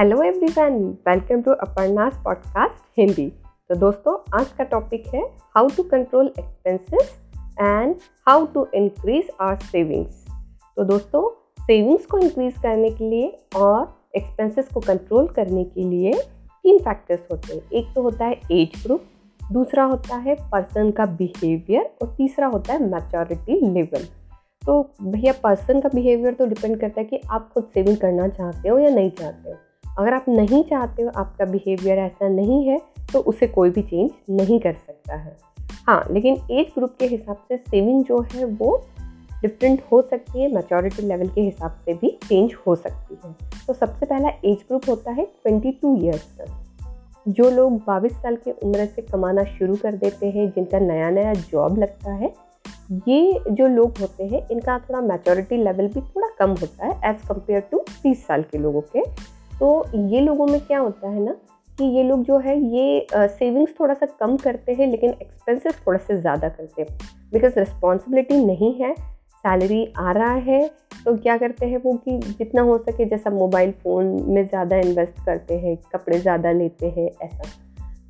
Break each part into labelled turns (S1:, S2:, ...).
S1: Hello everyone welcome to Aparna's podcast Hindi तो दोस्तों, आज का टॉपिक है how to control expenses and how to increase our savings तो दोस्तों सेविंग्स को इंक्रीज करने के लिए और एक्सपेंसेस को कंट्रोल करने के लिए तीन फैक्टर्स होते हैं। एक तो होता है एज ग्रुप दूसरा होता है पर्सन का बिहेवियर और तीसरा होता है मैच्योरिटी लेवल तो भैया पर्सन का बिहेवियर तो डिपेंड करता है कि आप खुद सेविंग करना चाहते हो या नहीं चाहते हो। अगर आप नहीं चाहते हो, आपका बिहेवियर ऐसा नहीं है तो उसे कोई भी चेंज नहीं कर सकता है। हाँ लेकिन एज ग्रुप के हिसाब से सेविंग जो है, वो डिफरेंट हो सकती है मेचोरिटी लेवल के हिसाब से भी चेंज हो सकती है। तो सबसे पहला एज ग्रुप होता है ट्वेंटी टू ईयर्स तक जो लोग बाईस साल की उम्र से कमाना शुरू कर देते हैं, जिनका नया नया जॉब लगता है, ये जो लोग होते हैं, इनका थोड़ा मैच्योरिटी लेवल भी थोड़ा कम होता है एज़ कंपेयर टू तीस साल के लोगों के तो ये लोगों में क्या होता है ना कि ये लोग जो है ये सेविंग्स uh, थोड़ा सा कम करते हैं लेकिन एक्सपेंसेस थोड़ा से ज़्यादा करते हैं। बिकॉज़ रिस्पॉन्सिबिलिटी नहीं है सैलरी आ रहा है तो क्या करते हैं वो कि जितना हो सके जैसा मोबाइल फ़ोन में ज़्यादा इन्वेस्ट करते हैं कपड़े ज़्यादा लेते हैं ऐसा।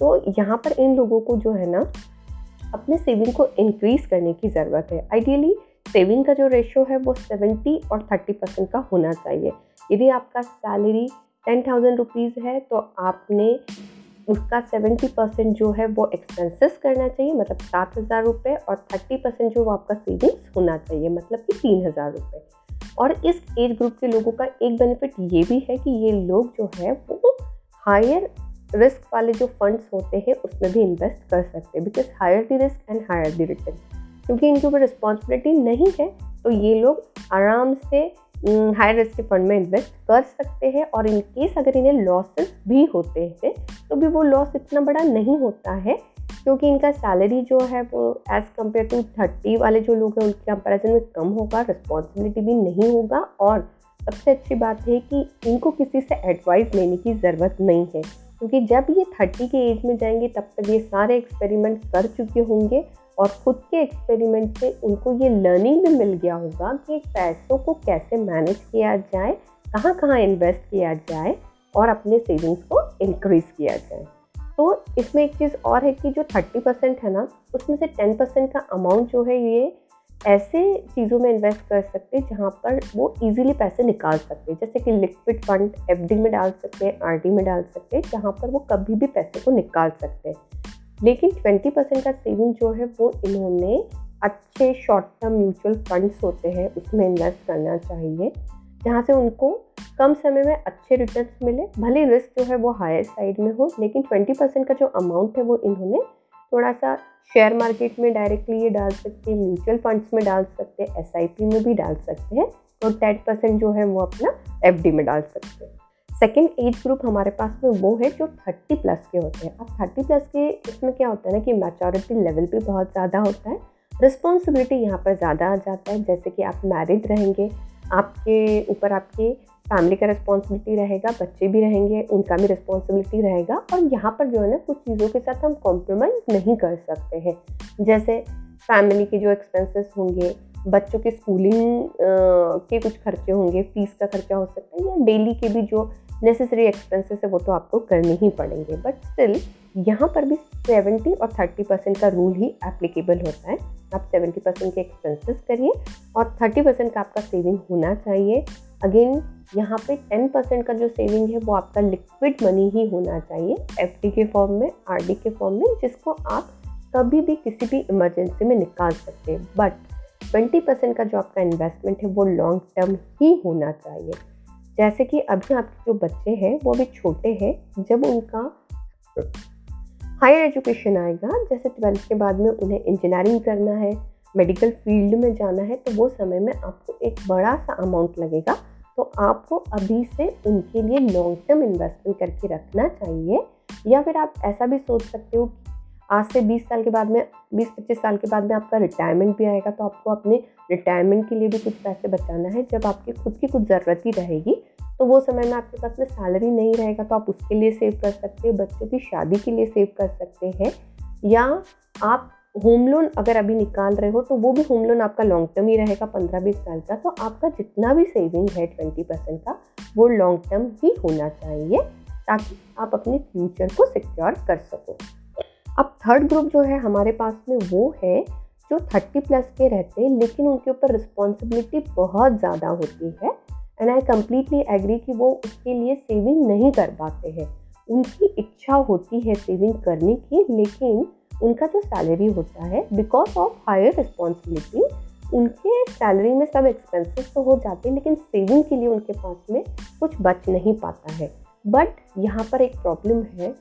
S1: तो यहाँ पर इन लोगों को जो है ना अपने सेविंग को इंक्रीज़ करने की ज़रूरत है। आइडियली सेविंग का जो रेशो है वो सेवेंटी और थर्टी परसेंट का होना चाहिए। यदि आपका सैलरी टेन थाउज़ेंड रुपीज़ है तो आपने उसका सेवेंटी परसेंट जो है वो एक्सपेंसेस करना चाहिए मतलब सात हज़ार रुपये और थर्टी परसेंट जो वो आपका सेविंग्स होना चाहिए मतलब कि तीन हज़ार रुपये और इस एज ग्रुप के लोगों का एक बेनिफिट ये भी है कि ये लोग जो है वो हायर रिस्क वाले जो फंड्स होते हैं, उसमें भी इन्वेस्ट कर सकते हैं because higher the risk and higher the return क्योंकि इनके ऊपर रिस्पॉन्सिबिलिटी नहीं है तो ये लोग आराम से हाई रिस्क के फंड में इन्वेस्ट कर सकते हैं और इन केस अगर इन्हें लॉसेस भी होते हैं तो भी वो लॉस इतना बड़ा नहीं होता है, क्योंकि इनका सैलरी जो है वो एज़ कंपेयर टू थर्टी वाले जो लोग हैं, उनके कंपेरिजन में कम होगा रिस्पॉन्सिबिलिटी भी नहीं होगा और सबसे अच्छी बात है कि इनको किसी से एडवाइस लेने की ज़रूरत नहीं है, क्योंकि जब ये थर्टी के एज में जाएँगे, तब तक ये सारे एक्सपेरिमेंट कर चुके होंगे और खुद के एक्सपेरिमेंट से उनको ये लर्निंग भी मिल गया होगा कि पैसों को कैसे मैनेज किया जाए कहाँ कहाँ इन्वेस्ट किया जाए और अपने सेविंग्स को इंक्रीज़ किया जाए। तो इसमें एक चीज़ और है कि जो थर्टी परसेंट है ना, उसमें से टेन परसेंट का अमाउंट जो है ये ऐसे चीज़ों में इन्वेस्ट कर सकते हैं जहाँ पर वो इजीली पैसे निकाल सकते हैं। जैसे कि लिक्विड फंड एफडी में डाल सकते हैं आरडी में डाल सकते हैं, जहाँ पर वो कभी भी पैसे को निकाल सकते हैं। लेकिन ट्वेंटी परसेंट का सेविंग जो है वो इन्होंने अच्छे शॉर्ट टर्म म्यूचुअल फंड्स होते हैं, उसमें इन्वेस्ट करना चाहिए, जहाँ से उनको कम समय में अच्छे रिटर्न मिले, भले रिस्क जो है वो हायर साइड में हो, लेकिन ट्वेंटी परसेंट का जो अमाउंट है वो इन्होंने थोड़ा सा शेयर मार्केट में डायरेक्टली ये डाल सकते हैं म्यूचुअल फंड्स में डाल सकते हैं एसआईपी में भी डाल सकते हैं, और टेन परसेंट जो है वो अपना एफडी में डाल सकते हैं। सेकेंड एज ग्रुप हमारे पास में वो है जो थर्टी प्लस के होते हैं। अब थर्टी प्लस के इसमें क्या होता है ना कि मैच्योरिटी लेवल भी बहुत ज़्यादा होता है। रिस्पॉन्सिबिलिटी यहाँ पर ज़्यादा आ जाता है। जैसे कि आप मैरिड रहेंगे, आपके ऊपर आपके फैमिली का रिस्पॉन्सिबिलिटी रहेगा, बच्चे भी रहेंगे, उनका भी रिस्पॉन्सिबिलिटी रहेगा और यहाँ पर जो है ना कुछ चीज़ों के साथ हम कॉम्प्रोमाइज़ नहीं कर सकते हैं। जैसे फैमिली के जो एक्सपेंसेस होंगे, बच्चों के स्कूलिंग के कुछ खर्चे होंगे फ़ीस का खर्चा हो सकता है या डेली के भी जो नेसेसरी एक्सपेंसेस है, वो तो आपको करने ही पड़ेंगे। बट स्टिल यहाँ पर भी सेवेंटी और थर्टी परसेंट का रूल ही एप्लीकेबल होता है। आप सेवेंटी परसेंट के एक्सपेंसेस करिए और थर्टी परसेंट का आपका सेविंग होना चाहिए। अगेन यहाँ पे टेन परसेंट का जो सेविंग है, वो आपका लिक्विड मनी ही होना चाहिए एफडी के फॉर्म में आरडी के फॉर्म में, जिसको आप कभी भी किसी भी इमरजेंसी में निकाल सकते हैं। बट ट्वेंटी परसेंट का जो आपका इन्वेस्टमेंट है, वो लॉन्ग टर्म ही होना चाहिए। जैसे कि अभी आपके जो बच्चे हैं, वो अभी छोटे हैं, जब उनका हायर एजुकेशन आएगा, जैसे ट्वेल्थ के बाद में उन्हें इंजीनियरिंग करना है मेडिकल फ़ील्ड में जाना है तो वो समय में आपको एक बड़ा सा अमाउंट लगेगा। तो आपको अभी से उनके लिए लॉन्ग टर्म इन्वेस्टमेंट करके रखना चाहिए, या फिर आप ऐसा भी सोच सकते हो कि आज से 20 साल के बाद में 20-25 साल के बाद में आपका रिटायरमेंट भी आएगा तो आपको अपने रिटायरमेंट के लिए भी कुछ पैसे बचाना है, जब आपकी खुद की कुछ ज़रूरत ही रहेगी। तो वो समय में आपके पास में सैलरी नहीं रहेगा तो आप उसके लिए सेव कर सकते हैं, बच्चों की शादी के लिए सेव कर सकते हैं, या आप होम लोन अगर अभी निकाल रहे हो तो वो भी होम लोन आपका लॉन्ग टर्म ही रहेगा, पंद्रह बीस साल का तो आपका जितना भी सेविंग है ट्वेंटी परसेंट का, वो लॉन्ग टर्म ही होना चाहिए, ताकि आप अपने फ्यूचर को सिक्योर कर सको। अब थर्ड ग्रुप जो है हमारे पास में वो है, जो थर्टी प्लस के रहते हैं, लेकिन उनके ऊपर रिस्पॉन्सिबिलिटी बहुत ज़्यादा होती है। एंड आई कम्प्लीटली एग्री कि वो उसके लिए सेविंग नहीं कर पाते हैं। उनकी इच्छा होती है सेविंग करने की, लेकिन उनका जो सैलरी होता है बिकॉज़ ऑफ़ हायर रिस्पॉन्सिबिलिटी उनके सैलरी में सब एक्सपेंसेस तो हो जाते हैं, लेकिन सेविंग के लिए उनके पास में कुछ बच नहीं पाता है। बट यहाँ पर एक प्रॉब्लम है,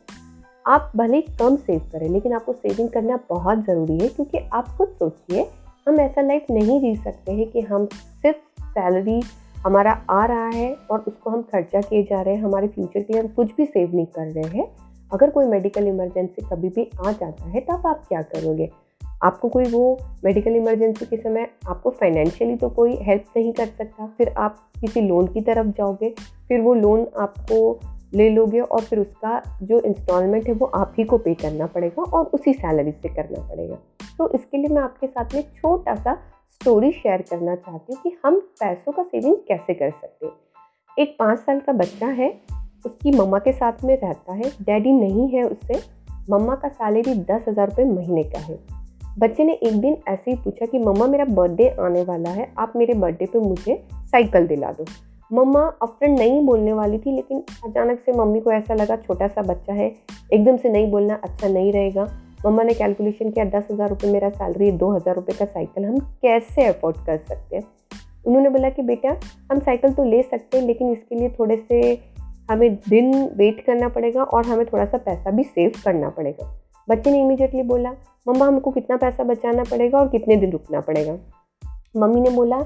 S1: आप भले कम सेव करें, लेकिन आपको सेविंग करना बहुत ज़रूरी है, क्योंकि आप खुद सोचिए, हम ऐसा लाइफ नहीं जी सकते हैं कि हम सिर्फ़ सैलरी हमारा आ रहा है और उसको हम खर्चा किए जा रहे हैं, हमारे फ्यूचर के लिए हम कुछ भी सेव नहीं कर रहे हैं। अगर कोई मेडिकल इमरजेंसी कभी भी आ जाता है, तब आप क्या करोगे? आपको कोई वो मेडिकल इमरजेंसी के समय आपको फाइनेंशियली तो कोई हेल्प नहीं कर सकता। फिर आप किसी लोन की तरफ़ जाओगे, फिर वो लोन आपको ले लोगे और फिर उसका जो इंस्टॉलमेंट है वो आप ही को पे करना पड़ेगा और उसी सैलरी से करना पड़ेगा। तो इसके लिए मैं आपके साथ में छोटा सा स्टोरी शेयर करना चाहती हूँ कि हम पैसों का सेविंग कैसे कर सकते हैं। एक पाँच साल का बच्चा है, उसकी मम्मा के साथ में रहता है, डैडी नहीं है उससे, मम्मा का सैलरी दस हज़ार रुपये महीने का है। बच्चे ने एक दिन ऐसे ही पूछा कि, मम्मा, मेरा बर्थडे आने वाला है, आप मेरे बर्थडे पे मुझे साइकिल दिला दो। मम्मा अपफ्रंट नहीं बोलने वाली थी, लेकिन अचानक से मम्मी को ऐसा लगा, छोटा सा बच्चा है, एकदम से नहीं बोलना अच्छा नहीं रहेगा। मम्मा ने कैलकुलेशन किया, दस हज़ार रुपये मेरा सैलरी दो हज़ार रुपये का साइकिल हम कैसे अफोर्ड कर सकते हैं? उन्होंने बोला कि बेटा, हम साइकिल तो ले सकते हैं, लेकिन इसके लिए थोड़े से हमें दिन वेट करना पड़ेगा और हमें थोड़ा सा पैसा भी सेव करना पड़ेगा। बच्चे ने इमीडिएटली बोला, मम्मा, हमको कितना पैसा बचाना पड़ेगा और कितने दिन रुकना पड़ेगा? मम्मी ने बोला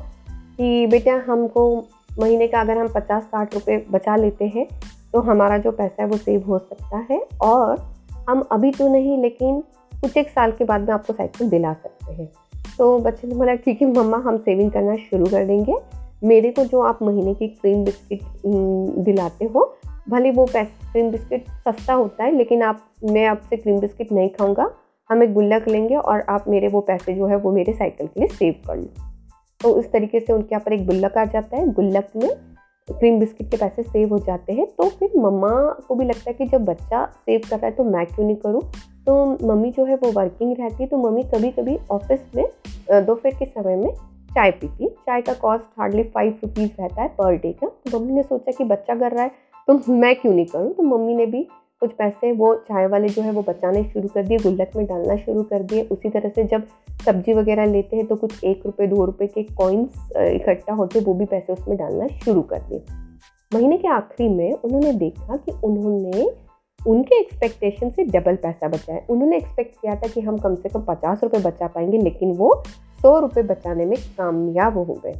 S1: कि, बेटा, हमको महीने का अगर हम पचास साठ रुपये बचा लेते हैं तो हमारा जो पैसा है वो सेव हो सकता है और हम अभी तो नहीं, लेकिन कुछ एक साल के बाद में आपको साइकिल दिला सकते हैं। तो बच्चे ने बोला, ठीक है मम्मा, हम सेविंग करना शुरू कर देंगे। मेरे को जो आप महीने की क्रीम बिस्किट दिलाते हो, भले वो क्रीम बिस्किट सस्ता होता है, लेकिन आप, मैं आपसे क्रीम बिस्किट नहीं खाऊँगा। हम एक गुल्लक लेंगे और आप मेरे वो पैसे जो है, वो मेरे साइकिल के लिए सेव कर लो। तो इस तरीके से उनके यहाँ पर एक गुल्लक आ जाता है। गुल्लक में क्रीम बिस्किट के पैसे सेव हो जाते हैं। तो फिर मम्मा को भी लगता है कि जब बच्चा सेव कर रहा है तो मैं क्यों नहीं करूँ? तो मम्मी जो है वो वर्किंग रहती है तो मम्मी कभी कभी ऑफ़िस में दोपहर के समय में चाय पीती चाय का कॉस्ट हार्डली फाइव रुपीज़ रहता है पर डे का। तो मम्मी ने सोचा कि बच्चा कर रहा है तो मैं क्यों नहीं करूँ? तो मम्मी ने भी कुछ पैसे वो चाय वाले जो है वो बचाने शुरू कर दिए, गुल्लक में डालना शुरू कर दिए। उसी तरह से जब सब्ज़ी वगैरह लेते हैं तो कुछ एक रुपये दो रुपये के कॉइन्स इकट्ठा होते वो भी पैसे उसमें डालना शुरू कर दिए। महीने के आखिरी में उन्होंने देखा कि उन्होंने उनके एक्सपेक्टेशन से डबल पैसा बचाया। उन्होंने एक्सपेक्ट किया था कि हम कम से कम पचास रुपये बचा पाएँगे, लेकिन वो सौ रुपये बचाने में कामयाब हो गए।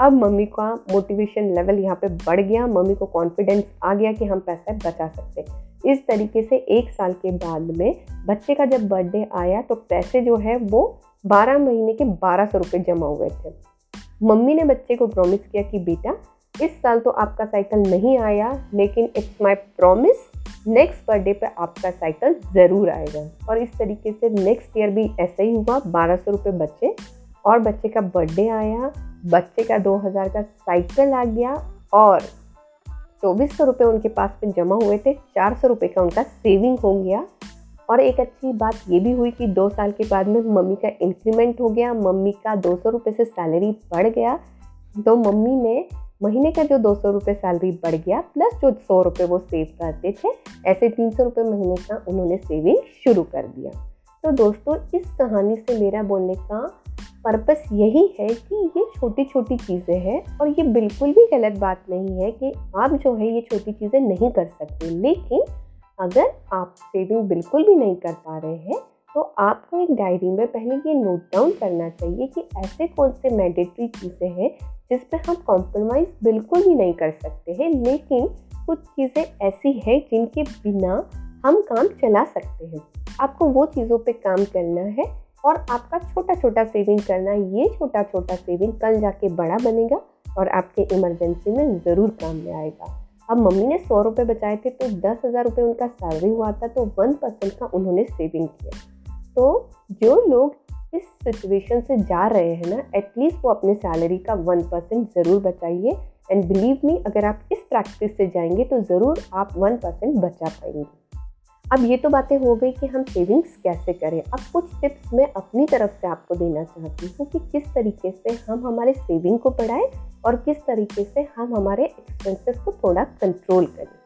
S1: अब मम्मी का मोटिवेशन लेवल यहाँ पे बढ़ गया। मम्मी को कॉन्फिडेंस आ गया कि हम पैसा बचा सकते इस तरीके से एक साल के बाद में बच्चे का जब बर्थडे आया तो पैसे जो है वो बारह महीने के बारह सौ रुपये जमा हुए थे। मम्मी ने बच्चे को प्रॉमिस किया कि, बेटा, इस साल तो आपका साइकिल नहीं आया, लेकिन it's my promise next birthday पे आपका साइकिल ज़रूर आएगा। और इस तरीके से नेक्स्ट ईयर भी ऐसे ही हुआ, बारह सौ रुपये बच्चे, और बच्चे का बर्थडे आया, बच्चे का दो हज़ार का साइकिल आ गया, और चौबीस सौ रुपये उनके पास में जमा हुए थे, चार सौ रुपये का उनका सेविंग हो गया। और एक अच्छी बात ये भी हुई कि दो साल के बाद में मम्मी का इंक्रीमेंट हो गया, मम्मी का दो सौ रुपये से सैलरी बढ़ गया। तो मम्मी ने महीने का जो दो सौ रुपये सैलरी बढ़ गया प्लस जो सौ रुपये वो सेव करते थे, ऐसे तीन सौ रुपये महीने का उन्होंने सेविंग शुरू कर दिया। तो दोस्तों, इस कहानी से मेरा बोलने का पर्पस यही है कि ये छोटी छोटी चीज़ें हैं और ये बिल्कुल भी गलत बात नहीं है कि आप जो है ये छोटी चीज़ें नहीं कर सकते। लेकिन अगर आप सेविंग बिल्कुल भी नहीं कर पा रहे हैं तो आपको एक डायरी में पहले ये नोट डाउन करना चाहिए कि ऐसे कौन से मैंडेटरी चीज़ें हैं जिस पर हम कॉम्प्रोमाइज़ बिल्कुल भी नहीं कर सकते हैं। लेकिन कुछ चीज़ें ऐसी हैं जिनके बिना हम काम चला सकते हैं। आपको वो चीज़ों पे काम करना है और आपका छोटा छोटा सेविंग करना है ये छोटा छोटा सेविंग कल जाके बड़ा बनेगा और आपके इमरजेंसी में ज़रूर काम में आएगा। अब मम्मी ने सौ रुपये बचाए थे तो दस हज़ार रुपये उनका सैलरी हुआ था तो वन परसेंट का उन्होंने सेविंग किया। तो जो लोग इस सिचुएशन से जा रहे हैं ना एटलीस्ट वो अपने सैलरी का वन परसेंट ज़रूर बचाइए। एंड बिलीव मी अगर आप इस प्रैक्टिस से जाएँगे तो ज़रूर आप वन परसेंट बचा पाएँगे। अब ये तो बातें हो गई कि हम सेविंग्स कैसे करें। अब कुछ टिप्स मैं अपनी तरफ़ से आपको देना चाहती हूँ कि किस तरीके से हम हमारे सेविंग को बढ़ाएँ और किस तरीके से हम हमारे एक्सपेंसेस को थोड़ा कंट्रोल करें।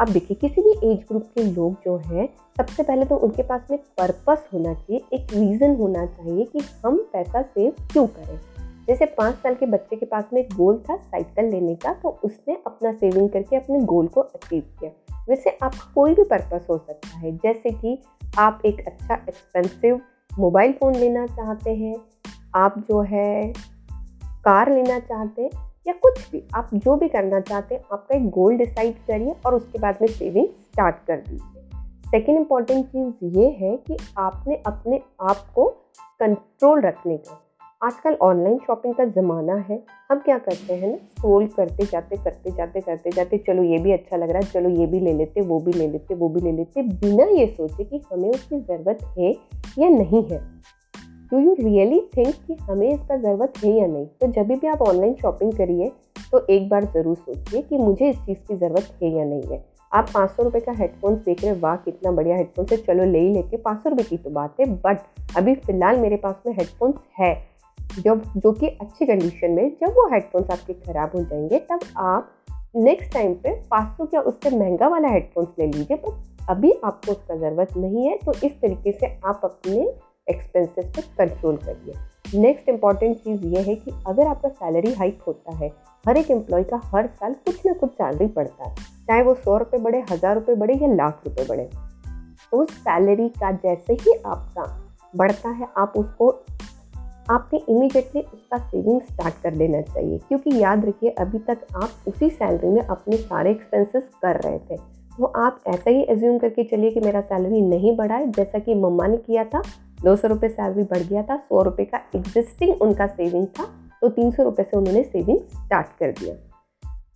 S1: अब देखिए, किसी भी एज ग्रुप के लोग जो हैं, सबसे पहले तो उनके पास में पर्पस होना चाहिए, एक रीज़न होना चाहिए कि हम पैसा सेव क्यों करें। जैसे पाँच साल के बच्चे के पास में एक गोल था साइकिल लेने का तो उसने अपना सेविंग करके अपने गोल को अचीव किया। वैसे आपका कोई भी पर्पस हो सकता है, जैसे कि आप एक अच्छा एक्सपेंसिव मोबाइल फ़ोन लेना चाहते हैं, आप जो है कार लेना चाहते हैं, या कुछ भी, आप जो भी करना चाहते हैं, आपका एक गोल डिसाइड करिए और उसके बाद में सेविंग स्टार्ट कर दीजिए। सेकेंड इंपॉर्टेंट चीज़ ये है कि आपने अपने आप को कंट्रोल रखने का आजकल ऑनलाइन शॉपिंग का ज़माना है। हम क्या करते हैं ना? स्क्रोल करते जाते करते जाते करते जाते, चलो ये भी अच्छा लग रहा है, चलो ये भी ले लेते, वो भी ले लेते, वो भी ले लेते, बिना ये सोचे कि हमें उसकी ज़रूरत है या नहीं है। डू यू रियली थिंक कि हमें इसका ज़रूरत है या नहीं? तो जब भी आप ऑनलाइन शॉपिंग करिए तो एक बार ज़रूर सोचिए कि मुझे इस चीज़ की ज़रूरत है या नहीं है। आप पाँच सौ रुपये का हेडफोन्स देख रहे वाह, कितना बढ़िया हेडफोन्स है, चलो ले ही लेते, पाँच सौ रुपये की तो बात है बट अभी फ़िलहाल मेरे पास में हेडफोन्स है। जब, जो कि अच्छी कंडीशन में जब वो हेडफोन्स आपके ख़राब हो जाएँगे, तब आप नेक्स्ट टाइम पे पाँच सौ क्या उससे महँगा वाला हेडफोन्स ले लीजिए बट अभी आपको उसका ज़रूरत नहीं है तो इस तरीके से आप अपने एक्सपेंसेस पे कंट्रोल करिए। नेक्स्ट इंपॉर्टेंट चीज़ ये है कि अगर आपका सैलरी हाइक होता है, हर एक एम्प्लॉय का हर साल कुछ ना कुछ सैलरी बढ़ता है, चाहे वो सौ रुपये बढ़े, हज़ार रुपये बढ़े या लाख रुपये बढ़े तो सैलरी का जैसे ही आपका बढ़ता है, आप उसको आपने इमीडिएटली उसका सेविंग स्टार्ट कर देना चाहिए। क्योंकि याद रखिए, अभी तक आप उसी सैलरी में अपने सारे एक्सपेंसेस कर रहे थे। तो आप ऐसा ही एज्यूम करके चलिए कि मेरा सैलरी नहीं बढ़ा है, जैसा कि मम्मा ने किया था। दो सौ रुपये सैलरी बढ़ गया था, सौ रुपये का एग्जिस्टिंग उनका सेविंग था तो तीन सौ रुपये से उन्होंने सेविंग स्टार्ट कर दिया।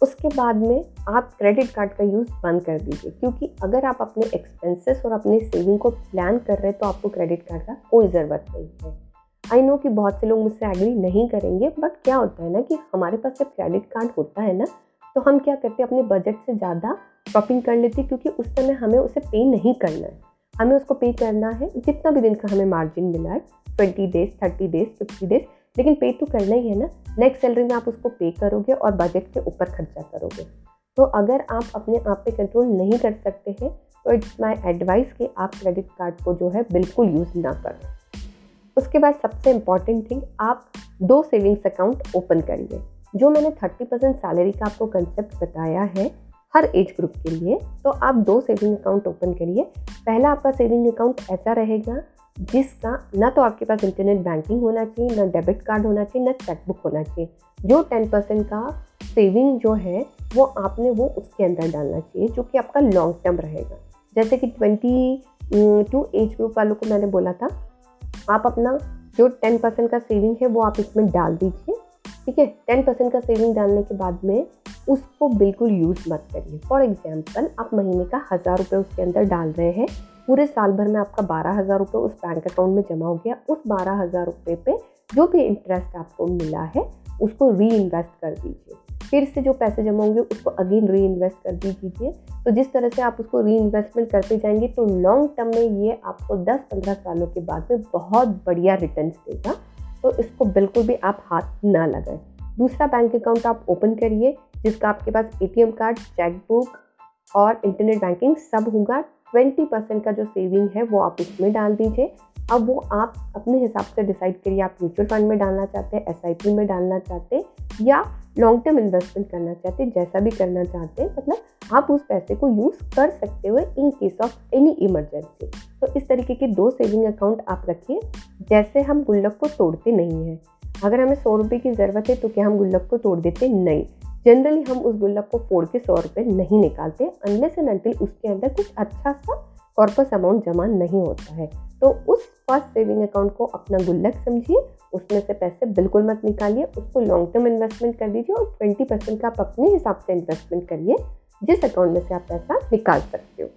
S1: उसके बाद में आप क्रेडिट कार्ड का यूज़ बंद कर दीजिए, क्योंकि अगर आप अपने एक्सपेंसेस और अपने सेविंग को प्लान कर रहे हैं तो आपको क्रेडिट कार्ड का कोई ज़रूरत नहीं है। आई नो कि बहुत से लोग मुझसे एग्री नहीं करेंगे बट क्या होता है ना कि हमारे पास जब क्रेडिट कार्ड होता है ना तो हम क्या करते हैं, अपने बजट से ज़्यादा शॉपिंग कर लेते हैं, क्योंकि उस समय हमें उसे पे नहीं करना है। हमें उसको पे करना है, जितना भी दिन का हमें मार्जिन मिला है twenty days thirty days fifty days लेकिन पे तो करना ही है ना। नेक्स्ट सैलरी में आप उसको पे करोगे और बजट के ऊपर खर्चा करोगे। तो अगर आप अपने आप पे कंट्रोल नहीं कर सकते हैं तो इट्स माई एडवाइस कि आप क्रेडिट कार्ड को जो है बिल्कुल यूज़ ना करें। उसके बाद सबसे इंपॉर्टेंट थिंग आप दो सेविंग्स अकाउंट ओपन करिए। जो मैंने थर्टी परसेंट सैलरी का आपको कंसेप्ट बताया है हर एज ग्रुप के लिए तो आप दो सेविंग अकाउंट ओपन करिए। पहला आपका सेविंग अकाउंट ऐसा रहेगा जिसका ना तो आपके पास इंटरनेट बैंकिंग होना चाहिए, ना डेबिट कार्ड होना चाहिए, ना चेकबुक होना चाहिए। जो टेन परसेंट का सेविंग जो है, वो आपने वो उसके अंदर डालना चाहिए, जो कि आपका लॉन्ग टर्म रहेगा। जैसे कि ट्वेंटी टू एज ग्रुप वालों को मैंने बोला था आप अपना जो टेन परसेंट का सेविंग है, वो आप इसमें डाल दीजिए, ठीक है? टेन परसेंट का सेविंग डालने के बाद में उसको बिल्कुल यूज़ मत करिए। फॉर एग्ज़ाम्पल आप महीने का हज़ार रुपये उसके अंदर डाल रहे हैं, पूरे साल भर में आपका बारह हज़ार रुपये उस बैंक अकाउंट में जमा हो गया, उस बारह हज़ार रुपये पे जो भी इंटरेस्ट आपको मिला है, उसको री इन्वेस्ट कर दीजिए। फिर से जो पैसे जमा होंगे, उसको अगेन री इन्वेस्ट कर दीजिए। तो जिस तरह से आप उसको री इन्वेस्टमेंट करते जाएँगे तो लॉन्ग टर्म में ये आपको 10-15 सालों के बाद में बहुत बढ़िया रिटर्न देगा। तो इसको बिल्कुल भी आप हाथ ना लगाएँ। दूसरा बैंक अकाउंट आप ओपन करिए, जिसका आपके पास एटीएम कार्ड चेकबुक और इंटरनेट बैंकिंग सब होगा। ट्वेंटी परसेंट का जो सेविंग है, वो आप इसमें डाल दीजिए। अब वो आप अपने हिसाब से डिसाइड करिए, आप म्यूचुअल फंड में डालना चाहते हैं एसआईपी में डालना चाहते हैं, या लॉन्ग टर्म इन्वेस्टमेंट करना चाहते हैं, जैसा भी करना चाहते हैं मतलब आप उस पैसे को यूज़ कर सकते हो in case of any emergency तो इस तरीके के दो सेविंग अकाउंट आप रखिए, जैसे हम गुल्लक को तोड़ते नहीं हैं। अगर हमें सौ रुपये की ज़रूरत है तो क्या हम गुल्लक को तोड़ देते? नहीं। जनरली हम उस गुल्लक को फोड़ के सौ रुपये नहीं निकालते अनलेस एंड अनटिल उसके अंदर कुछ अच्छा सा कॉर्पस अमाउंट जमा नहीं होता है। तो उस फ़र्स्ट सेविंग अकाउंट को अपना गुल्लक समझिए उसमें से पैसे बिल्कुल मत निकालिए उसको लॉन्ग टर्म इन्वेस्टमेंट कर दीजिए और ट्वेंटी परसेंट का आप अपने हिसाब से इन्वेस्टमेंट करिए जिस अकाउंट में से आप पैसा निकाल सकते हो।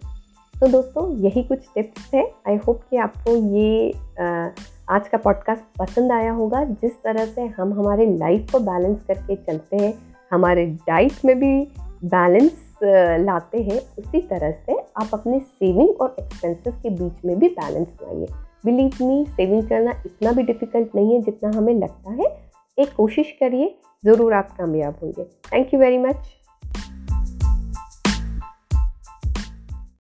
S1: तो दोस्तों यही कुछ टिप्स है। आई होप कि आपको ये आ, आज का पॉडकास्ट पसंद आया होगा। जिस तरह से हम हमारे लाइफ को बैलेंस करके चलते हैं हमारे डाइट में भी बैलेंस लाते हैं, उसी तरह से आप अपने सेविंग और एक्सपेंसेस के बीच में भी बैलेंस लाइए बिलीव मी सेविंग करना इतना भी डिफ़िकल्ट नहीं है जितना हमें लगता है। एक कोशिश करिए, ज़रूर आप कामयाब होंगे। Thank you very much